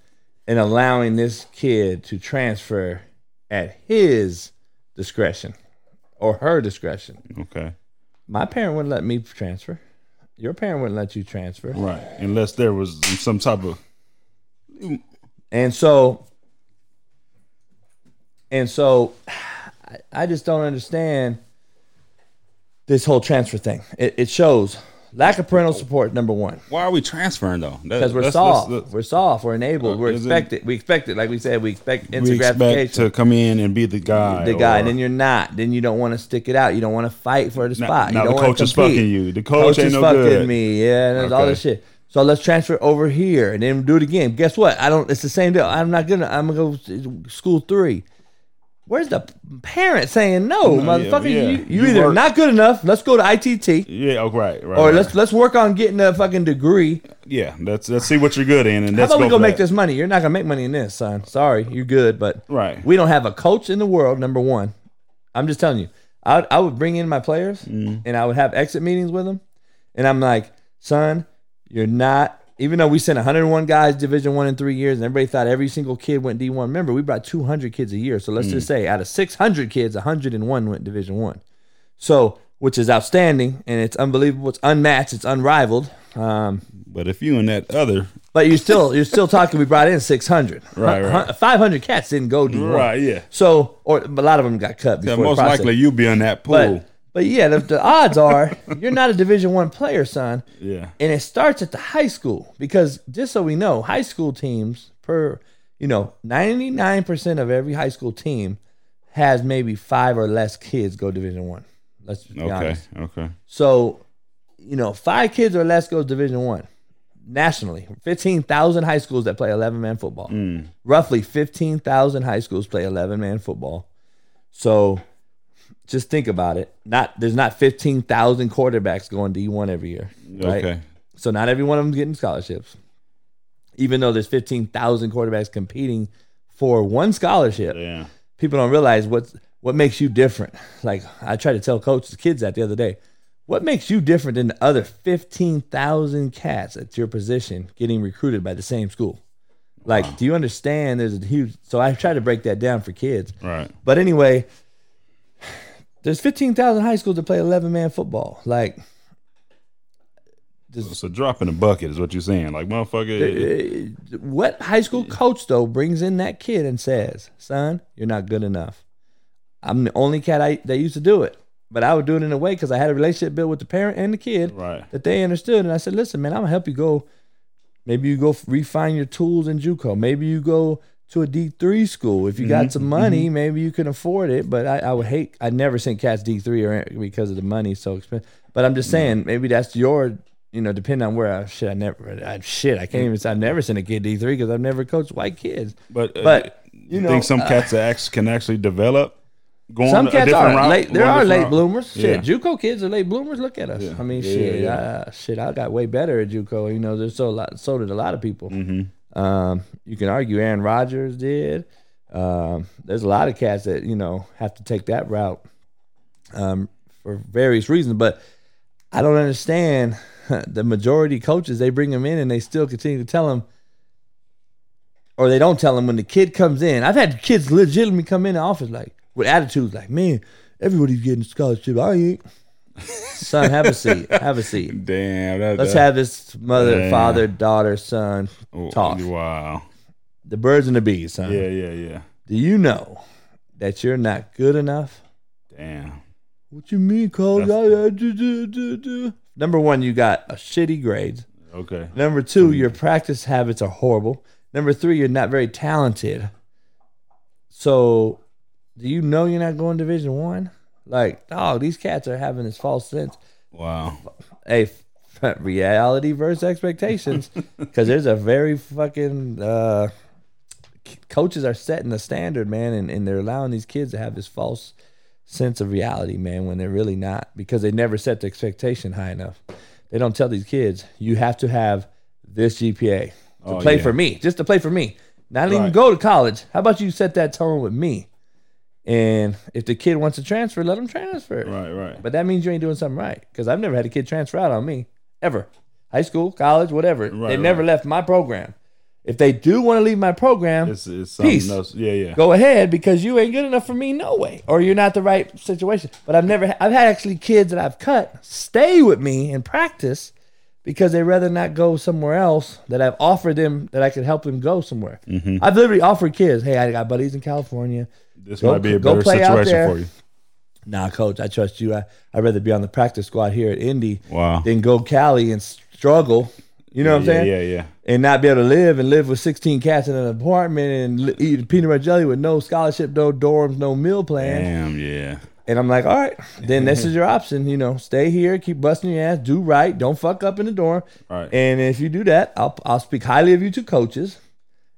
in allowing this kid to transfer at his discretion or her discretion. okay, My parent wouldn't let me transfer. Your parent wouldn't let you transfer. right? Unless there was some type of And so, and so, I, I just don't understand this whole transfer thing. It, it shows lack of parental support. Number one, why are we transferring though? Because we're that's- soft, that's- we're soft, we're enabled, uh, we're is it- expected. We expect it, like we said, we expect instant we expect gratification. to come in and be the guy. the guy, or- and then you're not. Then you don't want to stick it out. You don't want to fight for the spot. now you the don't wanna coach is fucking you. The coach ain't is no fucking good. me. Yeah, and there's all this shit. So let's transfer over here and then do it again. Guess what? I don't. It's the same deal. I'm not gonna. I'm gonna go to school three. Where's the parent saying no, No, motherfucker? yeah. You, you, You either work- not good enough. Let's go to ITT, Yeah. Oh, right. Right. or right. let's let's work on getting a fucking degree. yeah. Let's let's see what you're good in, and How about we go go make for this money? You're not gonna make money in this, son. Sorry, you're good, but Right. we don't have a coach in the world. Number one, I'm just telling you. I I would bring in my players Mm. and I would have exit meetings with them, and I'm like, son, you're not. Even though we sent 101 guys Division One in three years, and everybody thought every single kid went D1. Remember, we brought 200 kids a year. So let's just Mm. say out of 600 kids, 101 went Division One. So, which is outstanding, and it's unbelievable. It's unmatched. It's unrivaled. Um, But if you and that other, but you're still you're still talking. We brought in 600. Right, right. 500 cats didn't go D1. right? Yeah. So, or a lot of them got cut Yeah, most likely you be in that pool. But but yeah, the, the odds are you're not a Division One player, son. yeah. And it starts at the high school because just so we know, high school teams per you know 99 percent of every high school team has maybe five or less kids go Division One. Let's be Okay. honest. Okay. So, you know, five kids or less goes Division One nationally. Fifteen thousand high schools that play eleven man football. Mm. Roughly fifteen thousand high schools play eleven man football. So, just think about it. Not there's not fifteen thousand quarterbacks going D one every year. Right? Okay. So not every one of them getting scholarships. Even though there's fifteen thousand quarterbacks competing for one scholarship Yeah. people don't realize what what makes you different. Like I tried to tell coaches, kids that the other day. What makes you different than the other fifteen thousand cats at your position getting recruited by the same school? Like, do you understand? There's a huge. So I try to break that down for kids. Right. But anyway, there's fifteen thousand high schools that play eleven man football. Like, So drop in the bucket is what you're saying. Like motherfucker. uh, what high school coach though brings in that kid and says, "Son, you're not good enough." I'm the only cat I, that used to do it, but I would do it in a way because I had a relationship built with the parent and the kid Right. that they understood. And I said, "Listen, man, I'm gonna help you go. Maybe you go refine your tools in JUCO. Maybe you go to a D three school if you got some money. Maybe you can afford it. But I, I would hate. I never sent cats D three or because of the money so expensive. But I'm just saying, maybe that's your." You know, depending on where I shit, I never, I, shit, I can't even. say I've never sent a kid D three because I've never coached white kids. But uh, But you know, think some uh, cats act- can actually develop going Some a cats different are route? late. There are late route? bloomers. Yeah. Shit, JUCO kids are late bloomers. Look at us. Yeah. I mean, Yeah, shit, yeah, Uh, shit. I got way better at JUCO. You know, there's so a lot. So did a lot of people. Mm-hmm. Um, you can argue Aaron Rodgers did. Um, there's a lot of cats that you know have to take that route um, for various reasons. But I don't understand the majority coaches. They bring them in and they still continue to tell them, or they don't tell them when the kid comes in. I've had kids legitimately come in the office like with attitudes like, "Man, everybody's getting scholarship. I ain't." Son, have a seat. Have a seat. Damn. That, Let's that- have this mother, Yeah. father, daughter, son talk. Wow. the birds and the bees, son. Yeah, yeah, yeah. Do you know that you're not good enough? Damn. What you mean, do. Number one, you got a shitty grades. Okay. Number two, your practice habits are horrible. Number three, you're not very talented. So, do you know you're not going Division One? Like, dog, these cats are having this false sense. Wow. Hey, reality versus expectations, because there's a very fucking uh, coaches are setting the standard, man, and, and they're allowing these kids to have this false sense of reality, man, when they're really not, because they never set the expectation high enough. They don't tell these kids you have to have this GPA to Oh, play yeah. for me, just to play for me, not even go to college. How about you set that tone with me? And if the kid wants to transfer, let him transfer. Right, right. But that means you ain't doing something right. Because I've never had a kid transfer out on me ever. High school, college, whatever. they never right. left my program. If they do want to leave my program, It's it's something Peace. else. Yeah, yeah. go ahead because you ain't good enough for me, no way. Or you're not the right situation. But I've never, I've had actually kids that I've cut stay with me and practice because they'd rather not go somewhere else that I've offered them that I could help them go somewhere. Mm-hmm. I've literally offered kids, hey, I got buddies in California. This Go- might be a go better situation for you. Nah, coach, I trust you. I, I'd rather be on the practice squad here at Indy Wow. than go Cali and struggle. You know what I'm saying? Yeah, yeah. And not be able to live and live with 16 cats in an apartment and eat peanut butter jelly with no scholarship, no dorms, no meal plan. Damn, yeah. And I'm like, all right, then this is your option. You know, stay here, keep busting your ass, do right, don't fuck up in the dorm. Right. And if you do that, I'll I'll speak highly of you to coaches.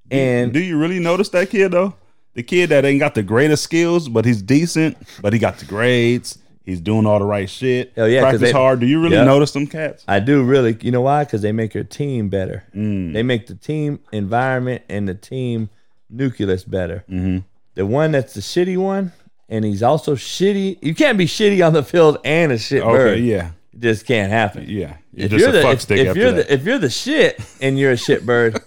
And Do you really notice that kid though? The kid that ain't got the greatest skills, but he's decent, but he got the grades. He's doing all the right shit. Oh, yeah, practice they- hard. Do you really Yeah. notice them cats? I do really. You know why? Because they make your team better. Mm. They make the team environment and the team nucleus better. Mm-hmm. The one that's the shitty one, and he's also shitty. You can't be shitty on the field and a shit Okay, bird. yeah, It just can't happen. yeah. You're If just you're a the if, if after you're that. the if you're the shit and you're a shit bird,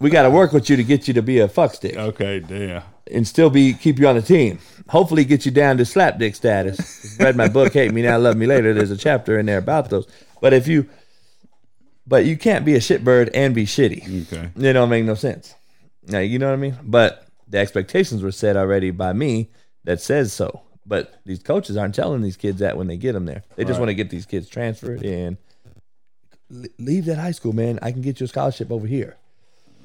we got to work with you to get you to be a fuck stick okay, damn. And still be keep you on the team. Hopefully, get you down to slapdick status. Read my book, Hate Me Now, Love Me Later. There's a chapter in there about those. But if you, but you can't be a shitbird and be shitty. Okay. It don't make no sense. Now, you know what I mean? But the expectations were set already by me that says so. But these coaches aren't telling these kids that when they get them there. They just Right. want to get these kids transferred and leave that high school, man. I can get you a scholarship over here.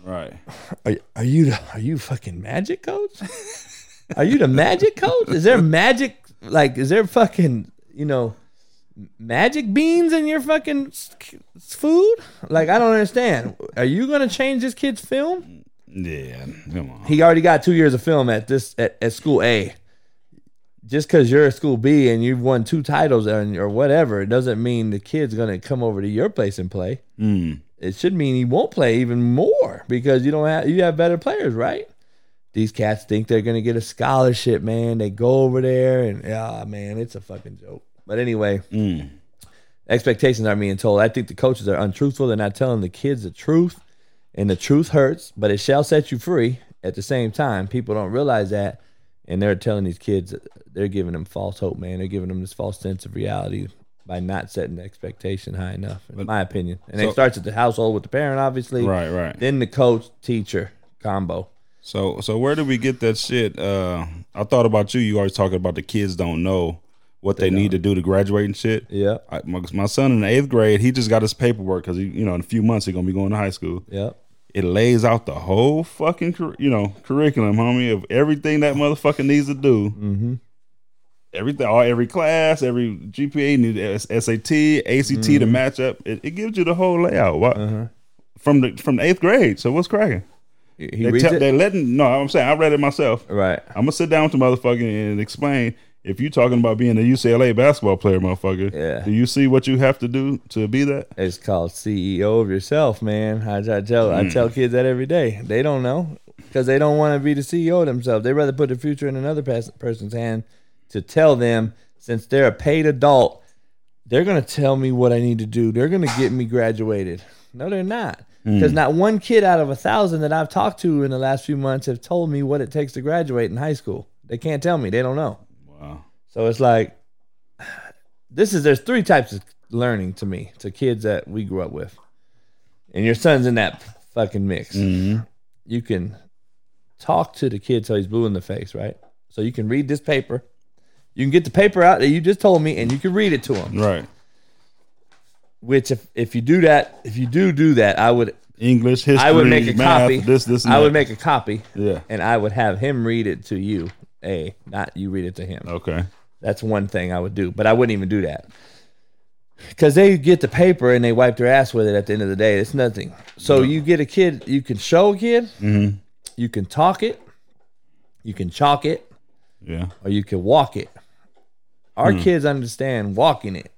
Right. Are, are you the, are you fucking magic coach? Are you the magic coach? Is there magic like is there fucking you know magic beans in your fucking food? Like I don't understand. Are you gonna change this kid's film? Yeah. Come on. He already got two years of film at this at, at school A. Just because you're at school B and you've won two titles and, or whatever, it doesn't mean the kid's gonna come over to your place and play Mm. It should mean he won't play even more because you don't have you have better players, right? These cats think they're gonna get a scholarship, man. They go over there and ah man, it's a fucking joke. But anyway, Mm. expectations aren't being told. I think the coaches are untruthful. They're not telling the kids the truth, and the truth hurts, but it shall set you free. At the same time, people don't realize that, and they're telling these kids they're giving them false hope, man. They're giving them this false sense of reality by not setting the expectation high enough, in my opinion. And So- it starts at the household with the parent, obviously, Right, right. then the coach teacher combo. So so where did we get that shit? Uh I thought about you. You always talking about the kids don't know what they, need to do to graduate and shit. Yeah, I, my, my son in the eighth grade, he just got his paperwork because he, you know, in a few months he's gonna be going to high school. yeah. It lays out the whole fucking, you know, curriculum, homie, of everything that motherfucker needs to do. Mm-hmm. Everything, all every class, every GPA, need SAT, ACT to match up. It, it gives you the whole layout. What Uh-huh. from the from the eighth grade? So what's cracking? He, he They it, they letting no. I'm saying I read it myself. right? I'm gonna sit down with the motherfucker and explain. If you talking about being a UCLA basketball player, motherfucker, Yeah. do you see what you have to do to be that? It's called CEO of yourself, man. I, I tell I tell kids that every day. They don't know because they don't want to be the CEO of themselves. They rather put the future in another person's hand to tell them since they're a paid adult, they're gonna tell me what I need to do. They're gonna get me graduated. No, they're not. Because not one kid out of a thousand that I've talked to in the last few months have told me what it takes to graduate in high school. They can't tell me. They don't know. Wow. So it's like this is there's three types of learning to me to kids that we grew up with, and your son's in that fucking mix. Mm-hmm. You can talk to the kid till he's blue in the face, right? So you can read this paper. You can get the paper out that you just told me, and you can read it to him. Right. Which, if if you do that, if you do do that, I would English, history, I would make a math, copy. This, this, I that. would make a copy, Yeah. and I would have him read it to you. A, not you read it to him. Okay. That's one thing I would do, but I wouldn't even do that because they get the paper and they wipe their ass with it. At the end of the day, it's nothing. So you get a kid, you can show a kid, Mm-hmm. you can talk it, you can chalk it, Yeah. or you can walk it. Our Hmm. kids understand walking it.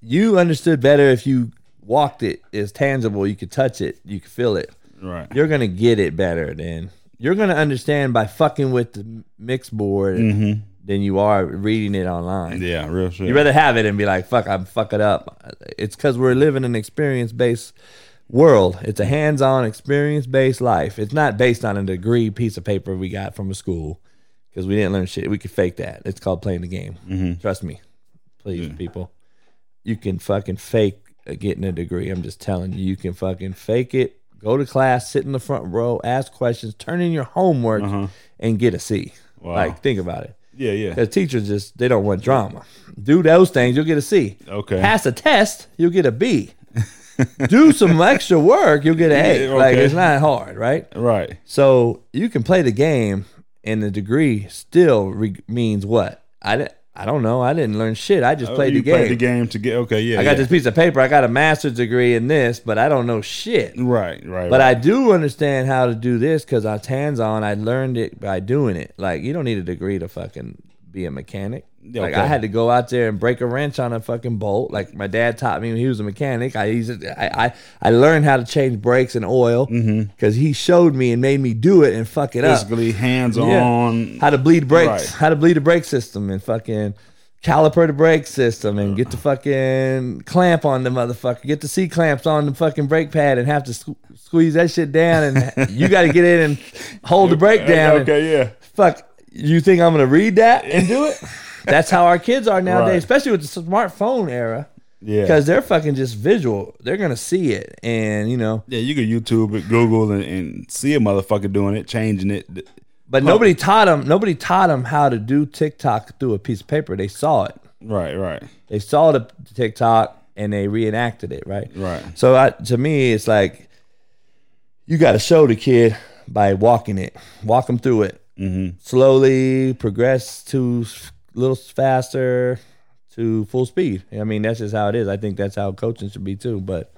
You understood better if you walked it. It's tangible. You could touch it. You could feel it. Right. You're gonna get it better than you're gonna understand by fucking with the mix board than you are reading it online. Mm-hmm. Yeah. Real shit. You rather have it and be like, "Fuck, I'm fuck it up." It's because we're living an experience based world. It's a hands on experience based life. It's not based on a degree piece of paper we got from a school because we didn't learn shit. We could fake that. It's called playing the game. Mm-hmm. Trust me, please, people. You can fucking fake getting a degree. I'm just telling you, you can fucking fake it. Go to class, sit in the front row, ask questions, turn in your homework, and get a C. Wow. Like, think about it. yeah. Yeah. The teachers just they don't want drama. Do those things, you'll get a C. Okay. Pass a test, you'll get a B. Do some extra work, you'll get an A. Yeah, Like it's not hard, right? Right. So you can play the game, and the degree still re- means what? I di- I don't know. I didn't learn shit. I just Oh, played the game. Played the game to get. Okay. Yeah. I got yeah. this piece of paper. I got a master's degree in this, but I don't know shit. Right. Right. But right. I do understand how to do this because I was hands on. I learned it by doing it. Like you don't need a degree to fucking be a mechanic. Like I had to go out there and break a wrench on a fucking bolt. Like my dad taught me when he was a mechanic. I it, I, I I learned how to change brakes and oil mm-hmm. because he showed me and made me do it and fuck it up. Basically, hands Yeah. on. How to bleed brakes, Right. how to bleed the brake system and fucking caliper the brake system and get the fucking clamp on the motherfucker. Get the C clamps on the fucking brake pad and have to sque- squeeze that shit down and you got to get in and hold the brake down. Okay. Yeah. fuck, you think I'm gonna read that and do it? That's how our kids are nowadays, Right. especially with the smartphone era. Yeah. Because they're fucking just visual. They're gonna see it, and you know. Yeah, you can YouTube it, Google, and, and see a motherfucker doing it, changing it. But nobody taught them. Nobody taught them how to do TikTok through a piece of paper. They saw it. Right, right, They saw the TikTok and they reenacted it. Right. right. So I, to me, it's like you got to show the kid by walking it, walk them through it Mm-hmm. slowly, progress to little faster to full speed. I mean, that's just how it is. I think that's how coaching should be too. But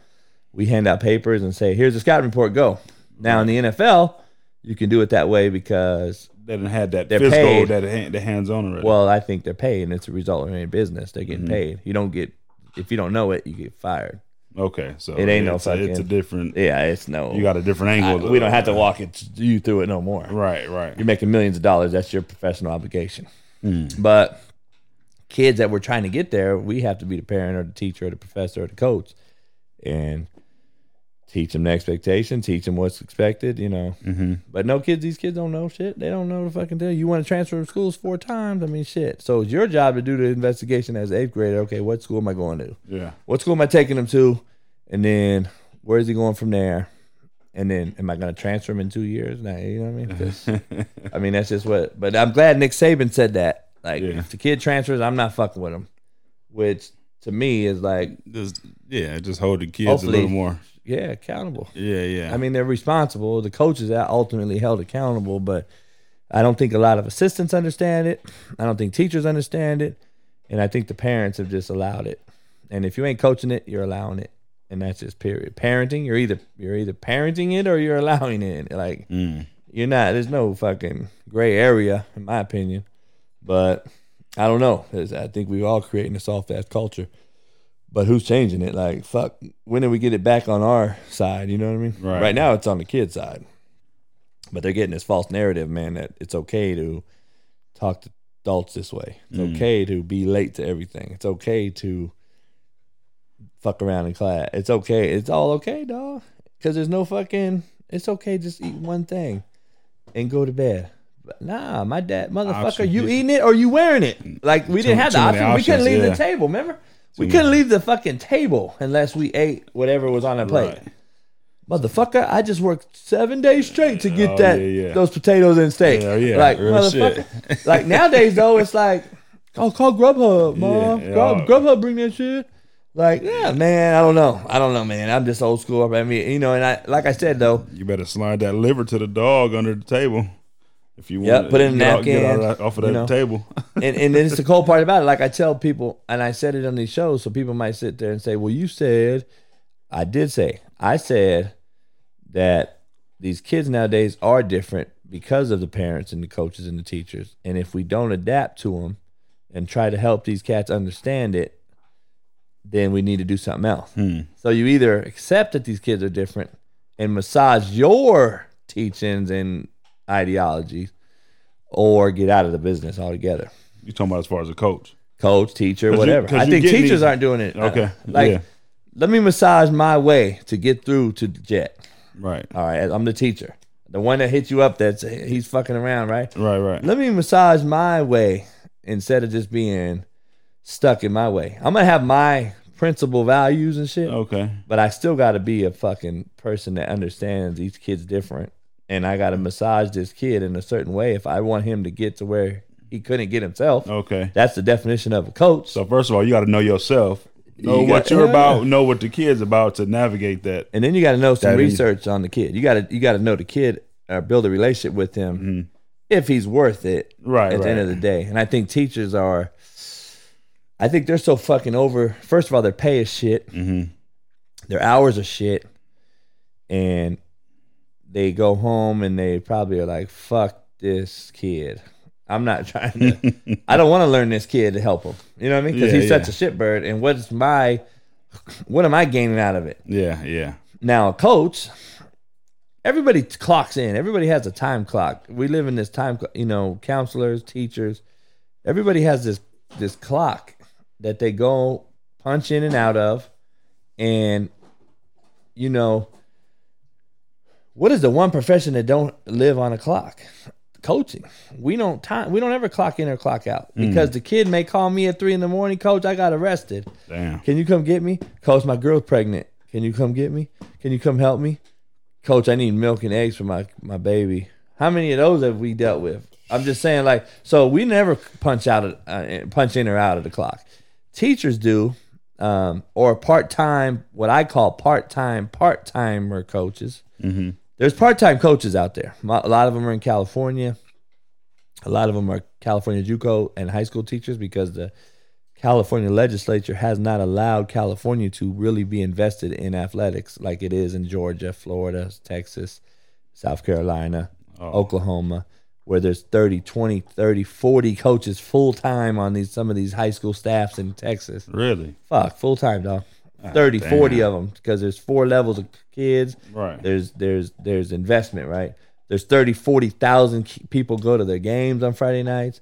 we hand out papers and say, "Here's the scouting report. Go." Now in the NFL, you can do it that way because They didn't have that They're physical, paid. that the hands on already. well, I think they're paid, and it's a result of any business. They're Mm-hmm. getting paid. You don't get if you don't know it, you get fired. okay, so It ain't no a, it's a different. Yeah, it's no. You got a different I- angle. we don't have to walk it you through it no more. Right, right. You're making millions of dollars. That's your professional obligation. Hmm. But kids that we're trying to get there, we have to be the parent or the teacher or the professor or the coach, and teach them the expectation, teach them what's expected. You know. Mm-hmm. But no kids, these kids don't know shit. They don't know the fucking deal. You want to transfer schools four times? I mean, shit. So it's your job to do the investigation as eighth grader. Okay, what school am I going to? Yeah, What school am I taking them to? And then where is he going from there? And then am I going to transfer him in two years? Nah, you know what I mean? 'Cause, I mean, that's just what. But I'm glad Nick Saban said that. Like, Yeah. if the kid transfers, I'm not fucking with him. Which to me is like, just yeah, just hold the kids a little more. yeah, accountable. Yeah, yeah. I mean, they're responsible. The coaches are ultimately held accountable, but I don't think a lot of assistants understand it. I don't think teachers understand it, and I think the parents have just allowed it. And if you ain't coaching it, you're allowing it, and that's just period. Parenting, you're either you're either parenting it or you're allowing it. Like Mm. you're not. There's no fucking gray area, in my opinion. But I don't know. I think we're all creating a soft ass culture. But who's changing it? Like, fuck, when do we get it back on our side? You know what I mean? Right. Right now, it's on the kid side. But they're getting this false narrative, man, that it's okay to talk to adults this way. It's Mm. okay to be late to everything. It's okay to fuck around in class. It's okay. It's all okay, dog. Because there's no fucking. It's okay. Just eat one thing and go to bed. But nah, my dad, motherfucker, Option. you eating it or you wearing it? Like we Too- didn't have the option. We couldn't leave yeah. the table. Remember, we Too couldn't leave the fucking table unless we ate whatever was on the plate. Right. Motherfucker, I just worked seven days straight to get Oh, that yeah, yeah. those potatoes and steak. Yeah, yeah, like real motherfucker. like nowadays though, it's like, oh, call Grubhub, mom. Yeah, Grub, yeah. Grubhub bring that shit. Like, yeah, man, I don't know. I don't know, man. I'm just old school. I mean, you know, and I like I said though, You better slide that liver to the dog under the table if you Yep, want. put it in a get out- get napkin, out of that- off of you that know. table. and and it's the cool part about it. Like I tell people, and I said it on these shows, so people might sit there and say, "Well, you said." I did say. I said that these kids nowadays are different because of the parents and the coaches and the teachers, and if we don't adapt to them and try to help these cats understand it, then we need to do something else. Hmm. So you either accept that these kids are different and massage your teachings and ideologies, or get out of the business altogether You talking about as far as a coach? coach, teacher, 'Cause you- I think teachers these- aren't doing it. uh, Okay, like yeah. let me massage my way to get through to the jet. Right, All right, I'm the teacher, the one that hits you up. That's he's fucking around, right? right, right. Let me massage my way instead of just being stuck in my way. I'm gonna have my principal values and shit, Okay, but I still got to be a fucking person that understands each kid's different, and I got to massage this kid in a certain way if I want him to get to where he couldn't get himself. okay. That's the definition of a coach. So first of all, you got to know yourself, know You what got- you're yeah. about, know what the kid's about to navigate that. and then you got to know some That is- research on the kid. You got to you got to know the kid or build a relationship with him if he's worth it. Mm-hmm. Right, at the end of the day, and I think teachers are. I think they're so fucking over. First of all, their pay is shit. Mm-hmm. Their hours are shit, and they go home and they probably are like, "Fuck this kid." I'm not trying to. I don't want to learn this kid to help him. You know what I mean? Because Yeah, he's yeah. such a shitbird. And what's my, what am I gaining out of it? Yeah, yeah. Now, a coach, everybody clocks in. Everybody has a time clock. We live in this time, you know, counselors, teachers, everybody has this this clock that they go punch in and out of, and you know, what is the one profession that don't live on a clock? Coaching. We don't time. We don't ever clock in or clock out because the kid may call me at three in the morning. Coach, I got arrested. Damn. Can you come get me? Coach, my girl's pregnant. Can you come get me? Can you come help me? Coach, I need milk and eggs for my, my baby. How many of those have we dealt with? I'm just saying, like, so we never punch out, of, uh, punch in or out of the clock. Teachers do, um, or part time, what I call part time, part timer coaches. Mm-hmm. There's part time coaches out there. A lot of them are in California. A lot of them are California JUCO and high school teachers because the California legislature has not allowed California to really be invested in athletics like it is in Georgia, Florida, Texas, South Carolina, Oklahoma, where there's 30, 20, 30, 40 coaches full time on these some of these high school staffs in Texas. Really? Fuck, full time, dog. Ah, 30, damn. 40 of them because there's four levels of kids. Right. There's there's there's investment, right? There's 30, 40,000 people go to their games on Friday nights.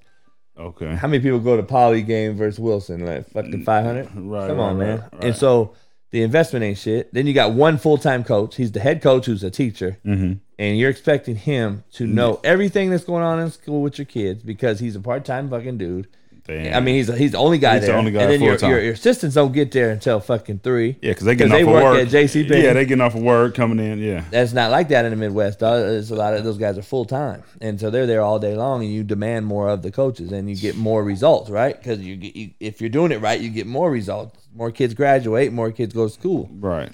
Okay. How many people go to Poly game versus Wilson? Like fucking 500? Right, Come right, on, man. right, right. And so the investment ain't shit. Then you got one full time coach. He's the head coach who's a teacher. Mm-hmm. And you're expecting him to know everything that's going on in school with your kids because he's a part time fucking dude. Damn. I mean, he's he's the only guy He's the there. only guy and then your, your your assistants don't get there until fucking three. yeah, because they getting 'cause off they of work work at JC. Yeah, they getting off of work coming in. Yeah. That's not like that in the Midwest. Uh, Dog. There's a lot of those guys are full time, and so they're there all day long, and you demand more of the coaches, and you get more results, right? Because you, get- you, if you're doing it right, you get more results. More kids graduate, more kids go to school. Right.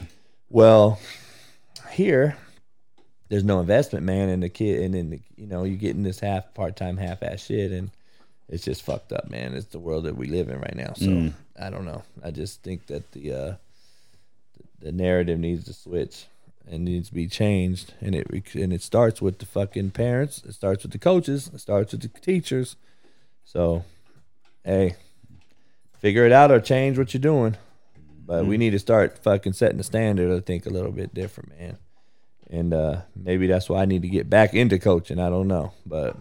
Well, here, there's no investment, man, in the kid, and then the, you know you're getting this half part time, half ass shit, and it's just fucked up, man. It's the world that we live in right now. So I don't know. I just think that the uh, the narrative needs to switch and needs to be changed, and it and it starts with the fucking parents. It starts with the coaches. It starts with the teachers. So, hey, figure it out or change what you're doing. But we need to start fucking setting the standard. I think a little bit different, man. And uh, maybe that's why I need to get back into coaching. I don't know, but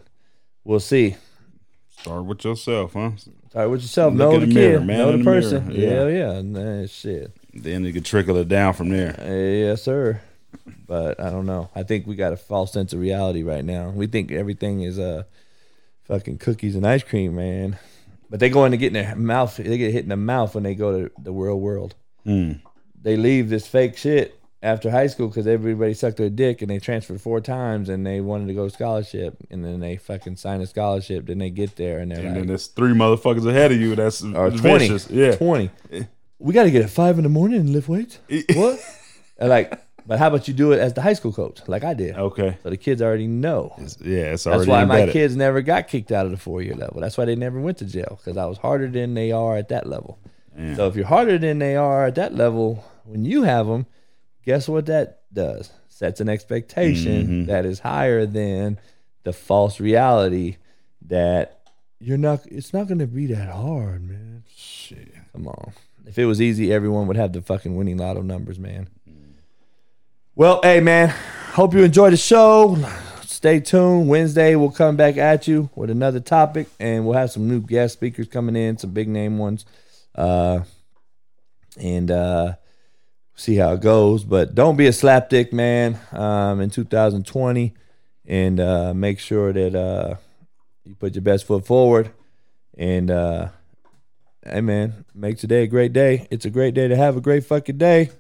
we'll see. Start with yourself, huh? Start with yourself. Look know the, the mirror, kid. man know the person. yeah. Hell yeah. Nah, shit. Then you can trickle it down from there. Yes, sir. But I don't know. I think we got a false sense of reality right now. We think everything is uh fucking cookies and ice cream, man. But they go in to get in their mouth. They get hit in the mouth when they go to the real world. Mm. They leave this fake shit after high school because everybody sucked their dick and they transferred four times and they wanted to go scholarship and then they fucking signed a scholarship. Then they get there and they're And like, then there's three motherfuckers ahead of you. That's or 20. vicious. Yeah. 20. We got to get at five in the morning and lift weights. what? And like, but how about you do it as the high school coach, like I did? Okay. So the kids already know. It's- yeah, it's That's already why my kids never got kicked out of the four year level. That's why they never went to jail because I was harder than they are at that level. Yeah. So if you're harder than they are at that level, when you have them, guess what that does? Sets an expectation Mhm. that is higher than the false reality that you're not. It's not going to be that hard, man. Shit. Come on. If it was easy, everyone would have the fucking winning lotto numbers, man. Well, hey, man. Hope you enjoyed the show. Stay tuned. Wednesday, we'll come back at you with another topic, and we'll have some new guest speakers coming in, some big name ones. Uh, and uh, see how it goes. But don't be a slapdick, man, um, in 2020. And uh, make sure that uh, you put your best foot forward. And, uh, hey, man, make today a great day. It's a great day to have a great fucking day.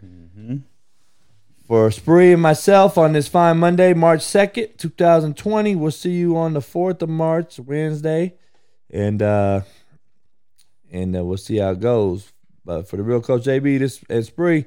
For Spree and myself on this fine Monday, March 2nd, 2020. We'll see you on the 4th of March, Wednesday. And uh and uh, we'll see how it goes. But for the real coach JB this and Spree,